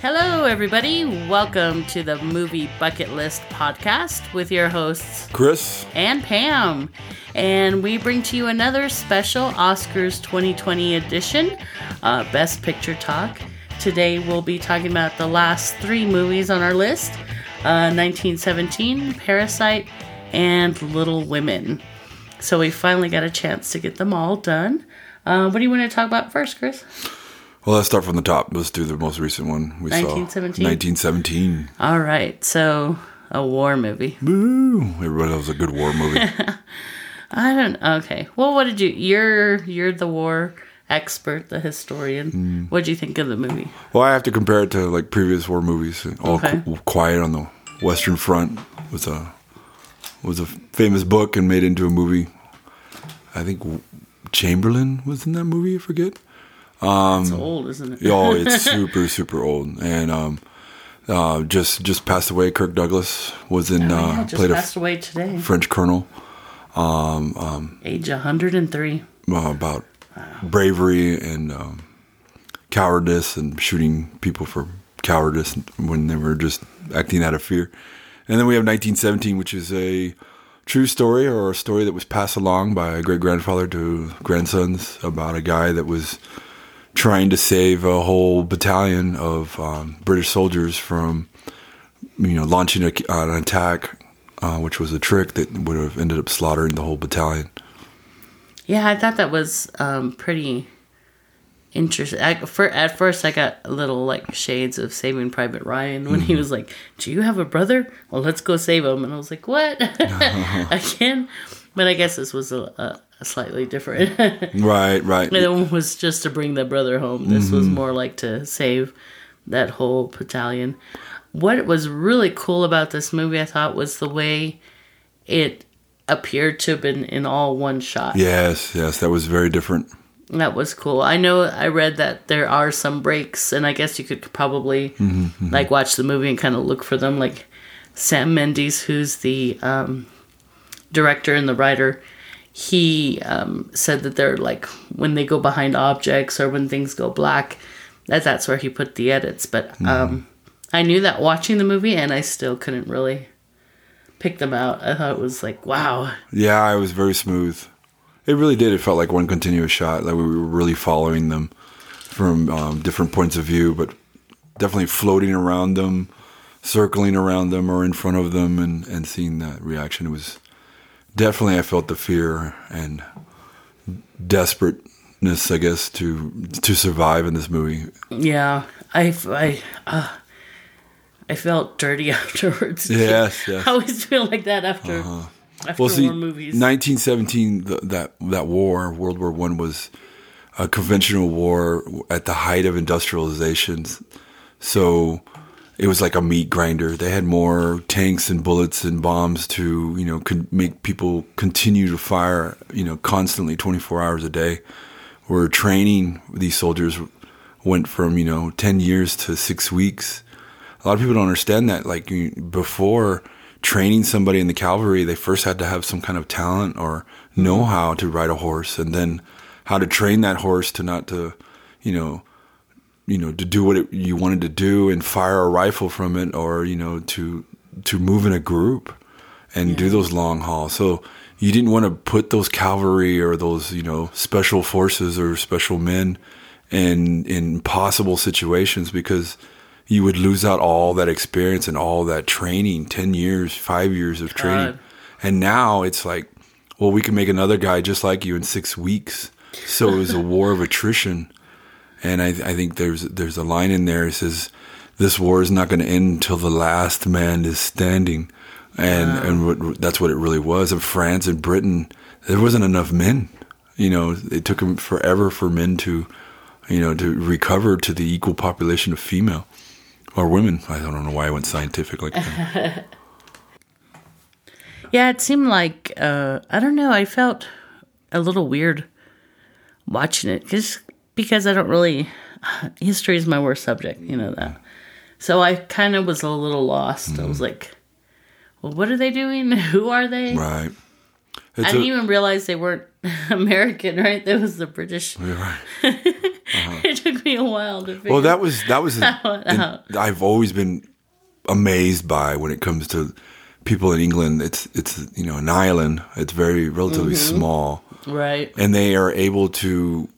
Hello, everybody. Welcome to the Movie Bucket List podcast with your hosts, Chris. and Pam. And we bring to you another special Oscars 2020 edition, uh, Best Picture Talk. Today we'll be talking about the last three movies on our list uh, 1917, Parasite, and Little Women. So we finally got a chance to get them all done. Uh, what do you want to talk about first, Chris? Well, let's start from the top. Let's do the most recent one we 1917? saw. Nineteen Seventeen. Nineteen Seventeen. All right, so a war movie. Boo! Everybody loves a good war movie. I don't. Okay. Well, what did you? You're you're the war expert, the historian. Hmm. What did you think of the movie? well, I have to compare it to like previous war movies. All Okay. Qu- Quiet on the Western Front was a was a famous book and made into a movie. I think Chamberlain was in that movie. I forget. It's old, isn't it? Oh, it's super super old and um, uh, just just passed away. Kirk Douglas was in Oh, uh, yeah, just played a passed away today, French colonel. age 103. uh, about bravery and um, cowardice and shooting people for cowardice when they were just acting out of fear. And then we have 1917, which is a true story or a story that was passed along by a great grandfather to grandsons about a guy that was trying to save a whole battalion of um, British soldiers from, you know, launching a, an attack, uh, which was a trick that would have ended up slaughtering the whole battalion. Yeah, I thought that was um, pretty interesting. I, for at first, I got a little like shades of Saving Private Ryan when he was like, "Do you have a brother? Well, let's go save him." And I was like, "What again?" But I guess this was a, a, a slightly different. Right, right. The other one was just to bring the brother home. This was mm-hmm. more like to save that whole battalion. What was really cool about this movie, I thought, was the way it appeared to have been in all one shot. Yes, yes, that was very different. That was cool. I know I read that there are some breaks, and I guess you could probably mm-hmm, mm-hmm. like watch the movie and kind of look for them. Like Sam Mendes, who's the um, director and the writer, he um, said that they're like when they go behind objects or when things go black, that that's where he put the edits. But um, I knew that watching the movie, and I still couldn't really pick them out. I thought it was like wow, Yeah, it was very smooth. It really did. It felt like one continuous shot. Like we were really following them from um, different points of view, but definitely floating around them, circling around them, or in front of them, and and seeing that reaction. It was definitely. I felt the fear and desperateness, I guess, to to survive in this movie. Yeah, I I uh, I felt dirty afterwards. Yes, yes. I always feel like that after after Well, see, war movies. 1917, th that that war, World War One, was a conventional war at the height of industrialization. So it was like a meat grinder. They had more tanks and bullets and bombs to, you know, could make people continue to fire, you know, constantly, 24 hours a day. Where training these soldiers went from, you know, 10 years to six weeks a lot of people don't understand that. Like before training somebody in the cavalry, they first had to have some kind of talent or know how to ride a horse, and then how to train that horse to not to, you know, you know, to do what it, you wanted to do and fire a rifle from it, or you know, to to move in a group and do those long hauls. So you didn't want to put those cavalry or those you know special forces or special men in in impossible situations because you would lose out all that experience and all that training 10 years 5 years of training God. and now it's like well we can make another guy just like you in 6 weeks so it was a war of attrition and I, I think there's there's a line in there that says this war is not going to end until the last man is standing. And and what, that's what it really was in France and Britain. There wasn't enough men you know it took them forever for men to you know to recover to the equal population of female or women. I don't know why I went scientific like that. Yeah, it seemed like uh, I don't know. I felt a little weird watching it just because I don't really. History is my worst subject, you know that. So I kind of was a little lost. I was like, "Well, what are they doing? Who are they?" right I didn't a, even realize they weren't American, right? That was the British. you're right it took me a while to figure. Well, that was that was. How- I've always been amazed by when it comes to people in England. It's it's you know an island. It's very relatively Mm-hmm. small, right. and they are able to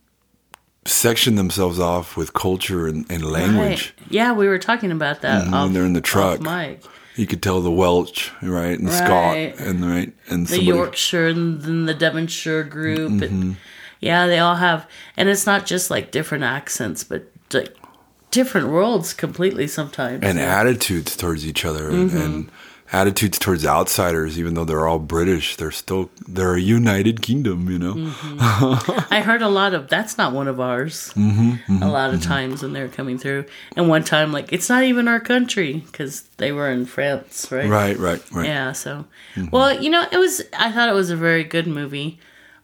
section themselves off with culture and, and language. Right. Yeah, we were talking about that. Mhm, off, when they're in the truck. Mike. You could tell the Welsh, right, and the Right. Scot, and right, and the somebody- Yorkshire and then the Devonshire group. Mm-hmm. And, yeah, they all have, and it's not just like different accents, but like different worlds completely sometimes. and Yeah. attitudes towards each other Mm-hmm. and attitudes towards outsiders even though they're all british they're still they're a united kingdom you know Mm-hmm. I heard a lot of that's not one of ours. Mm-hmm, a lot of times when they're coming through, and one time like it's not even our country because they were in France, right? right right right Yeah. So, Mm-hmm. well, you know, it was. I thought it was a very good movie.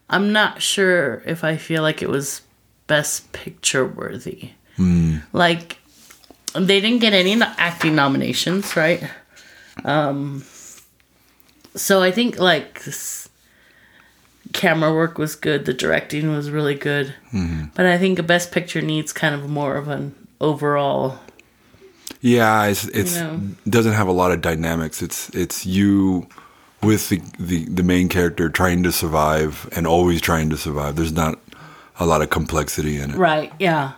I'm not sure if I feel like it was best picture worthy. Hmm. Like, they didn't get any acting nominations, right? Um. So I think like this camera work was good. The directing was really good. Mm-hmm. But I think a best picture needs kind of more of an overall. yeah it's it's know. doesn't have a lot of dynamics it's it's you with the, the the main character trying to survive and always trying to survive there's not a lot of complexity in it Right. Yeah.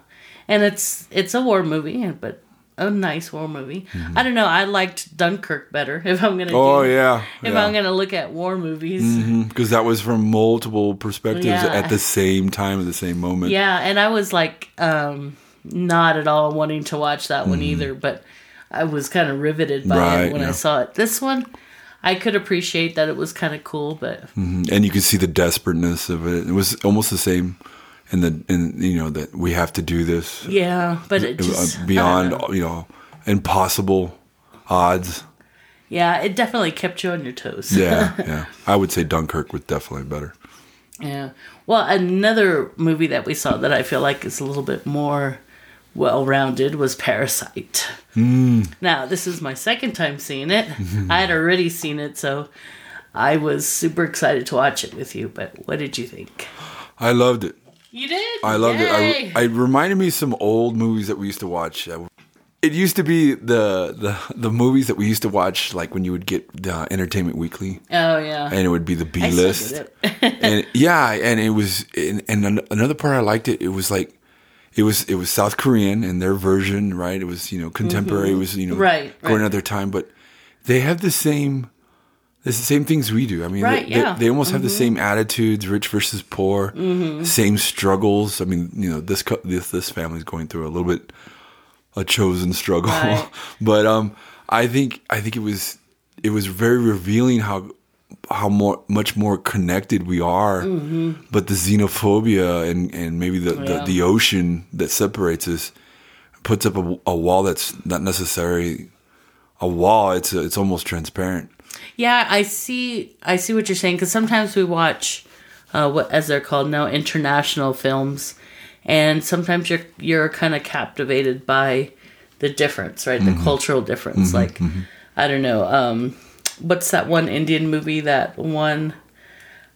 And it's it's a war movie, but a nice war movie. I don't know. I liked Dunkirk better. If I'm gonna. Mm-hmm. oh do, yeah If yeah. I'm gonna look at war movies. because that was from multiple perspectives Yeah. at the same time at the same moment Yeah, and I was like, um, not at all wanting to watch that one either, but I was kind of riveted by Mm-hmm. Right, it when yeah. I saw it. This one, I could appreciate that it was kind of cool, but and you could see the desperateness of it. It was almost the same in the in you know that we have to do this yeah, but it uh, just beyond know. you know impossible odds. Yeah, it definitely kept you on your toes. Yeah, yeah. I would say Dunkirk was definitely better. Yeah. Well, another movie that we saw that I feel like is a little bit more well rounded was Parasite. Now, this is my second time seeing it. I had already seen it, so I was super excited to watch it with you. But what did you think? I loved it. You did? I loved Yay! it. I, I reminded me of some old movies that we used to watch. Uh, It used to be the the the movies that we used to watch, like when you would get the Entertainment Weekly, oh, yeah. and it would be the B list. and yeah, and it was, and, and another part I liked it. It was like, it was it was South Korean and their version, right? It was you know contemporary. It was you know Mm-hmm. Right, going right. at their time, but they have the same. It's the same things we do. I mean, Right, they, yeah. Mm-hmm. they, they almost have the same attitudes, rich versus poor, same struggles. I mean, you know, this this this family's going through a little bit a chosen struggle, Right. but um, I think I think it was it was very revealing how how more much more connected we are, but the xenophobia and and maybe the, Mm-hmm. Yeah. the the ocean that separates us puts up a, a wall that's not necessarily a wall. It's it's almost transparent. Yeah, I see. I see what you're saying because sometimes we watch uh, what, as they're called now, international films, and sometimes you're you're kind of captivated by the difference, right? Mm-hmm. The cultural difference. like, I don't know, um, what's that one Indian movie that won,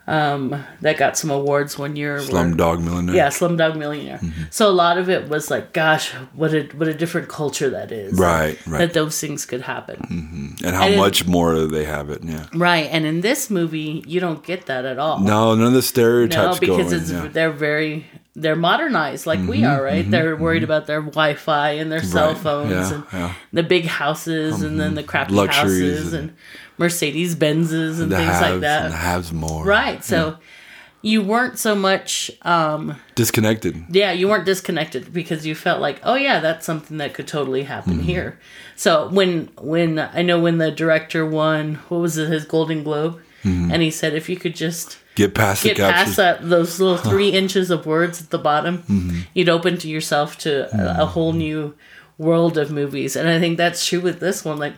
um, that got some awards one year? Slumdog Millionaire. Yeah, Slumdog Millionaire. Mm-hmm. So a lot of it was like, gosh, what a what a different culture that is. Right, right. That those things could happen. Mm-hmm. and how didn't- much more they have it. Yeah. Right, and in this movie, you don't get that at all. No, none of the stereotypes. No, because go in. it's yeah. they're very they're modernized like we mm-hmm, are, right? Mm-hmm, they're worried about their Wi-Fi and their cell Right, phones yeah, and yeah. the big houses and then the crappy houses and, and- Mercedes Benzes and the things haves like and the haves more. Right. So you weren't so much um Disconnected. yeah, you weren't disconnected because you felt like, oh yeah, that's something that could totally happen Mm-hmm. here. So when when I know when the director won, what was it, his Golden Globe, Mm-hmm. and he said if you could just Get past get past that those little three inches of words at the bottom, Mm-hmm. you'd open to yourself to a, a whole new world of movies. And I think that's true with this one. Like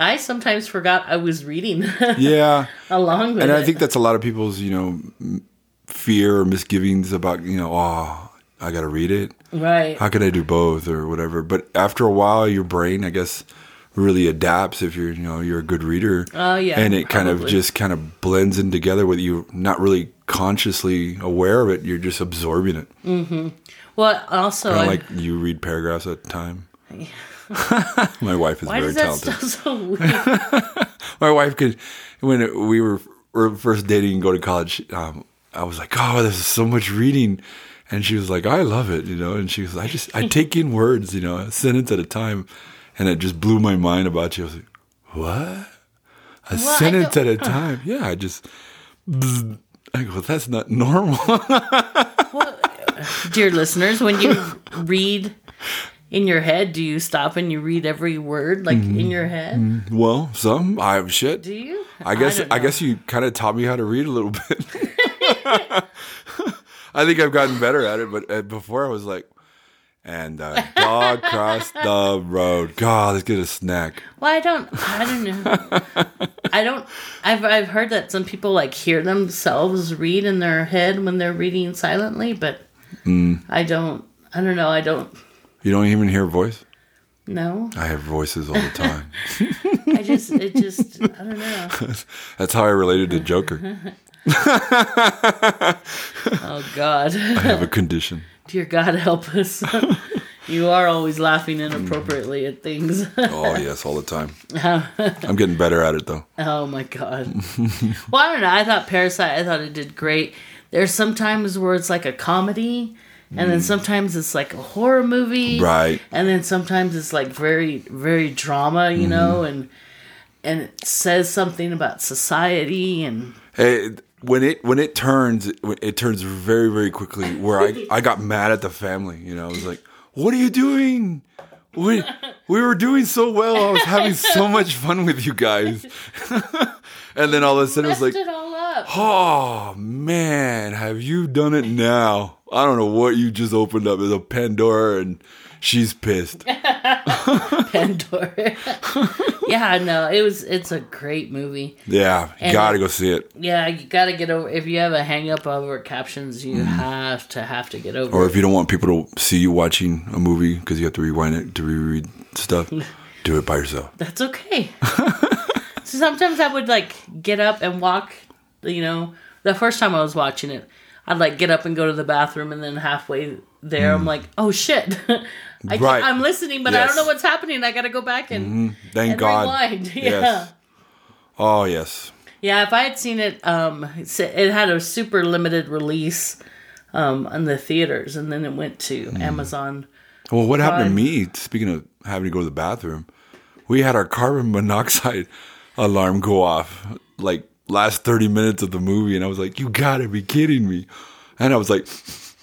I sometimes forgot I was reading Yeah. along with and it. I think that's a lot of people's, you know, fear or misgivings about, you know, oh, I got to read it. right. How can I do both or whatever? But after a while, your brain, I guess, really adapts if you're you know you're a good reader. Oh, yeah, and it kind of just kind of blends in together with you not really consciously aware of it. You're just absorbing it. Mm-hmm. Well, also, Kind of like you read paragraphs at a time. My wife is why very talented. so weird? My wife could, when we were, were first dating and go to college, um, I was like, oh, this is so much reading. And she was like, I love it, you know. And she was, I just, I take in words, you know, a sentence at a time. And it just blew my mind about you. I was like, what? A sentence at a time? Yeah, I just, bzz. I go, that's not normal. Dear listeners, when you read in your head, do you stop and you read every word like Mm-hmm. in your head? well, some, I have shit. Do you? I guess don't I, guess you kind of taught me how to read a little bit. I think I've gotten better at it, but uh, before I was like, and uh, dog crossed the road. God, let's get a snack. Well, I don't. I don't know. I don't. I've I've heard that some people like hear themselves read in their head when they're reading silently, but Mm. I don't. I don't know. I don't. You don't even hear a voice. No. I have voices all the time. I just. It just. I don't know. That's how I related to Joker. Oh God, I have a condition. dear God, help us. you are always laughing inappropriately at things. Oh yes, all the time. I'm getting better at it though. Oh my god. well, I don't know. I thought Parasite. I thought it did great. There's sometimes where it's like a comedy, and then mm. sometimes it's like a horror movie, Right. And then sometimes it's like very, very drama, you know, mm-hmm. and and it says something about society and Hey, when it when it turns, it turns very very quickly. Where I I got mad at the family. You know, I was like, "What are you doing? We we were doing so well. I was having so much fun with you guys." and then all of a sudden, it was like, it. "Oh man, have you done it now?" I don't know what you just opened up. It's a Pandora, and she's pissed. Pandora. yeah, no, it was. It's a great movie. Yeah, you And- gotta go see it. Yeah, you got to get over. If you have a hang up over captions, you have to have to get over. Mm. Or if you don't want people to see you watching a movie because you have to rewind it to reread stuff, do it by yourself. That's okay. so sometimes I would like get up and walk. You know, the first time I was watching it, I'd like get up and go to the bathroom, and then halfway there, I'm like, oh shit. I Mm. Right. am listening, but I don't know what's happening. I got to go back and, Thank and God. rewind. Yeah. Yes. Oh yes. Yeah, if I had seen it, um, it had a super limited release um, in the theaters, and then it went to Mm. Amazon. Well, what happened to me? Speaking of having to go to the bathroom, we had our carbon monoxide alarm go off like last thirty minutes of the movie, and I was like, "You gotta be kidding me!" And I was like.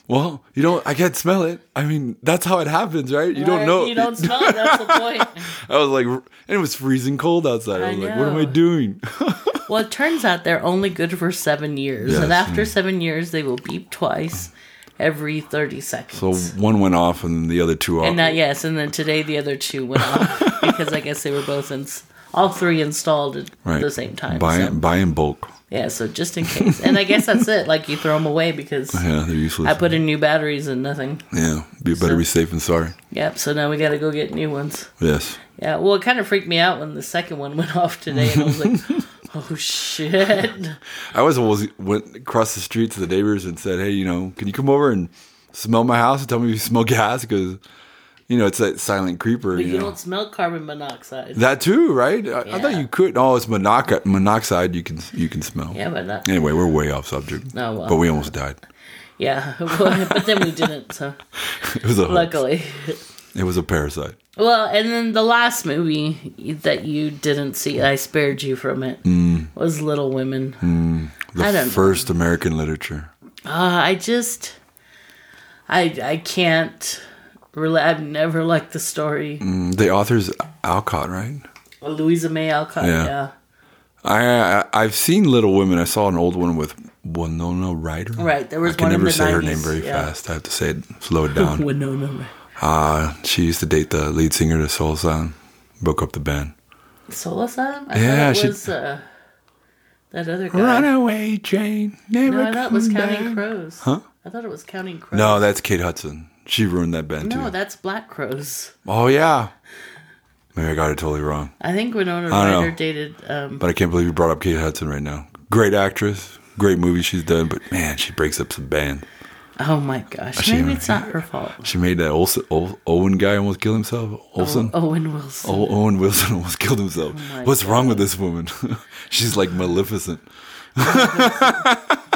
Well, you don't. I can't smell it. I mean, that's how it happens, right? You don't know. You don't smell it. That's the point. I was like, and it was freezing cold outside. I I was like, what am I doing? Well, it turns out they're only good for seven years, Yes, and after seven years, they will beep twice every thirty seconds. so one went off, and the other two off. and not yes, and then today the other two went off because I guess they were both in, all three installed at right. the same time. Buy so, buy in bulk. yeah, so just in case, and I guess that's it. Like you throw them away because Yeah, they're useless. I put in new batteries and nothing. yeah, be better So- be safe than sorry. Yep. So now we got to go get new ones. Yes. Yeah. Well, it kind of freaked me out when the second one went off today, and I was like, "Oh shit!" I was always went across the street to the neighbors and said, "Hey, you know, can you come over and smell my house and tell me if you smell gas?" Because you know it's that silent creeper. But you you know don't smell carbon monoxide. that too, right? I, I thought you could. Oh, it's monoxide. Monoxide. You can you can smell. Yeah, but not. Anyway, we're way off subject. Oh, well. But we almost died. Yeah, but then we didn't. So It was a luckily. It was a parasite. Well, and then the last movie that you didn't see, I spared you from it, was Little Women. The I don't know. first American literature. Uh, I just, I I can't. Really, I've never liked the story. Mm, The author's Alcott, right? Louisa May Alcott. Yeah. Yeah. I, I I've seen Little Women. I saw an old one with Winona Ryder. Right, there was I can never say her name very yeah. fast. I have to say it, slow it down. Winona. Uh, she used to date the lead singer to Soul Sound. Broke up the band. Soul? I Yeah, she- it was uh, that other guy. Runaway Train. never No, I thought it was Counting. Crows. Huh? I thought it was Counting Crows. No, that's Kate Hudson. She ruined that band No, too. that's Black Crowes. oh yeah, Maybe I got it totally wrong. I think Winona I Ryder know. dated. Um, But I can't believe you brought up Kate Hudson right now. Great actress, great movie she's done, but man, she breaks up some band. oh my gosh, She- maybe it's not her fault. She made that Olsen, Ol- Owen guy almost kill himself. Olsen. Owen Wilson. O- Owen Wilson almost killed himself. Oh What's wrong with this woman? She's like Maleficent.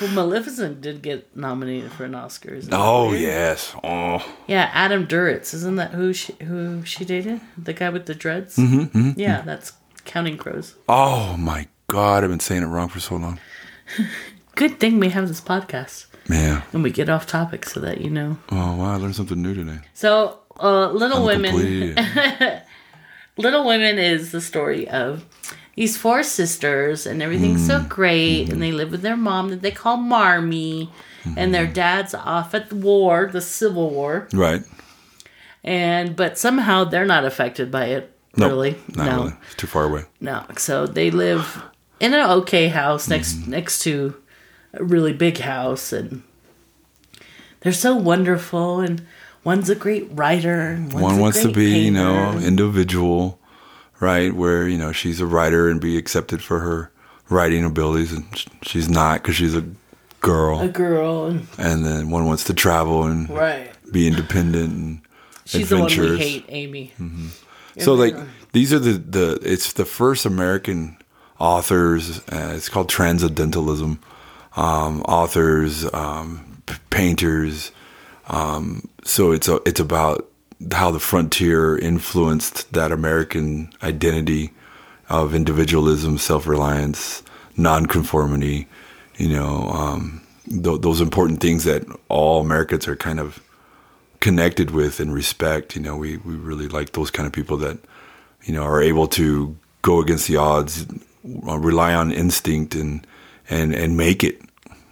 Well, Maleficent did get nominated for an Oscar. Oh yes. Oh, Yeah, Adam Duritz. Isn't that who she who she dated? The guy with the dreads. Mm-hmm, yeah, that's Counting Crows. oh my God! I've been saying it wrong for so long. Good thing we have this podcast Yeah. and we get off topic so that you know. Oh wow! I learned something new today. So, uh, Little I'm Women. Little Women is the story of these four sisters, and everything's so mm-hmm. great, and mm-hmm. they live with their mom that they call Marmee, and their mm-hmm. dad's off at the war, the Civil War, Right. and but somehow they're not affected by it. Nope, Really, Not no, really. Too far away. no. So they live in an okay house next next to a really big house, and they're so wonderful. And one's a great writer, and one's One wants to be, you know, individual, right? Where you know she's a writer and be accepted for her writing abilities, and she's not because she's a girl. a girl, and and then one wants to travel and right. be independent and She's the one we adventurous. hate, Amy. So like these are the the it's the first American authors. Uh, it's called transcendentalism. Um, authors, um, p- painters. Um, so it's a, it's about how the frontier influenced that American identity of individualism, self reliance, nonconformity. You know, um, th- those important things that all Americans are kind of connected with and respect. You know, we, we really like those kind of people that, you know, are able to go against the odds, rely on instinct and, and, and make it,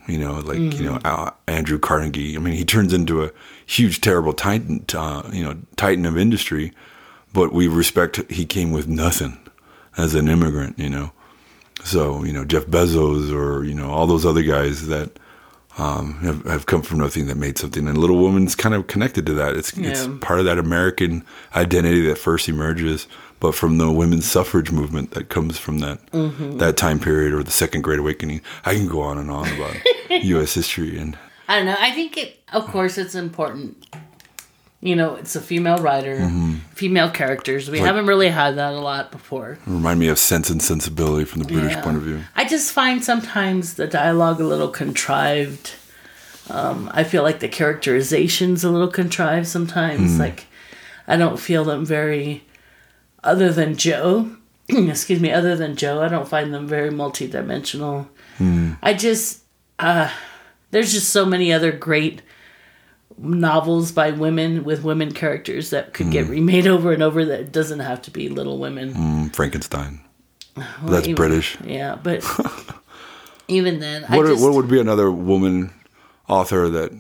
you know, like, you know, uh, Andrew Carnegie. I mean, he turns into a huge, terrible titan, uh, you know, titan of industry, but we respect he came with nothing as an immigrant, you know. So, you know, Jeff Bezos or, you know, all those other guys that, um, have, have come from nothing that made something. And Little Woman's kind of connected to that. It's it's part of that American identity that first emerges, but from the women's suffrage movement that comes from that mm-hmm. that time period or the Second Great Awakening. I can go on and on about U.S. history and I don't know. I think it, of course, it's important. You know, it's a female writer, mm-hmm. female characters. We haven't really had that a lot before. remind me of Sense and Sensibility from the British Yeah. point of view. I just find sometimes the dialogue a little contrived. Um, I feel like the characterization's a little contrived sometimes. Mm. Like, I don't feel them very, other than Jo, excuse me, other than Jo, I don't find them very multidimensional. I just, uh, there's just so many other great novels by women with women characters that could get remade over and over that doesn't have to be Little Women. Mm, Frankenstein. That's even- British. Yeah, but even then, I What, just, what would be another woman author that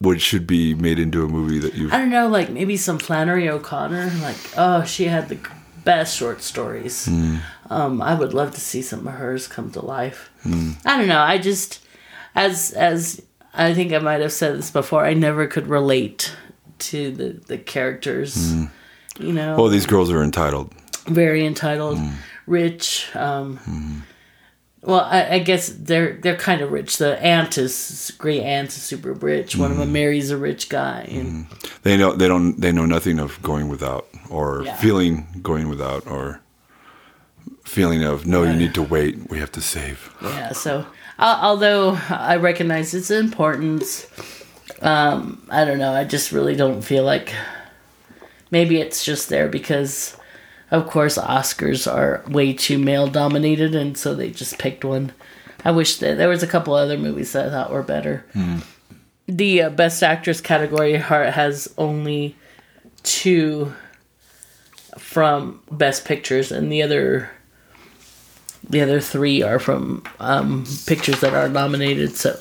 would should be made into a movie that you I don't know, like maybe some Flannery O'Connor. Like, oh, she had the best short stories. Hmm. Um, I would love to see some of hers come to life. Hmm. I don't know. I just, as as I think I might have said this before, I never could relate to the the characters. Hmm. You know, Oh, these girls are entitled. very entitled, rich. Um, Well, I, I guess they're they're kind of rich. The aunt is great aunt is super rich. One of them marries a rich guy, and They know they don't they know nothing of going without or Yeah. feeling going without or feeling of no, you need to wait. We have to save. Yeah, so uh, although I recognize its importance, um, I don't know. I just really don't feel like maybe it's just there because, of course, Oscars are way too male dominated, and so they just picked one. I wish that there was a couple other movies that I thought were better. The uh, best actress category ha- has only two from best pictures, and the other the other three are from um, pictures that are nominated, so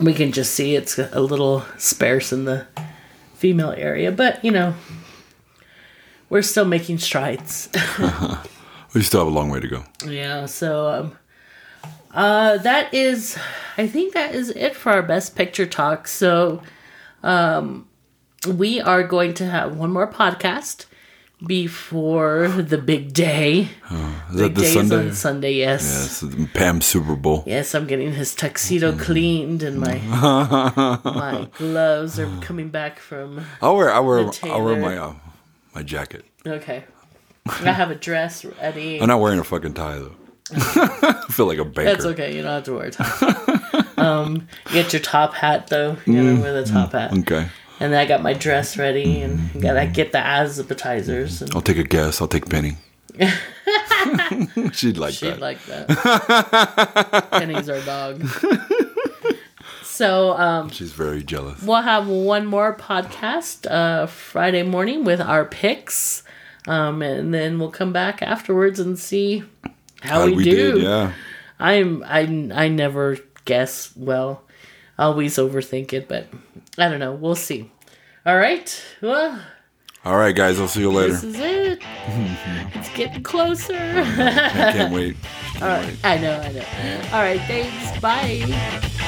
we can just see it's a little sparse in the female area. But you know, we're still making strides. We still have a long way to go. yeah. So um, uh, that is, I think that is it for our best picture talk. So um, we are going to have one more podcast before the big day. Is that Big the day is on Sunday, yes. Yes, Pam Super Bowl. Yes, I'm getting his tuxedo cleaned and my my gloves are coming back from I'll wear. I'll wear. I'll wear my uh, my jacket. Okay. I have a dress ready. I'm not wearing a fucking tie though. I feel like a baker. That's okay. You don't have to wear a tie. um, get your top hat though. You gotta mm, wear the top hat. Mm, okay. And then I got my dress ready, mm, and gotta get the appetizers. And I'll take a guess. I'll take Penny. She'd like that. she'd like that. Penny's our dog. So um, She's very jealous. we'll have one more podcast uh, Friday morning with our picks, um, and then we'll come back afterwards and see how How'd we, do. did, yeah. I'm I I never guess well. I always overthink it, but I don't know. We'll see. All right. Well, All right, guys. I'll see you later. this is it. it's getting closer. I can't wait. All right. I know. I know. All right. Thanks. Bye.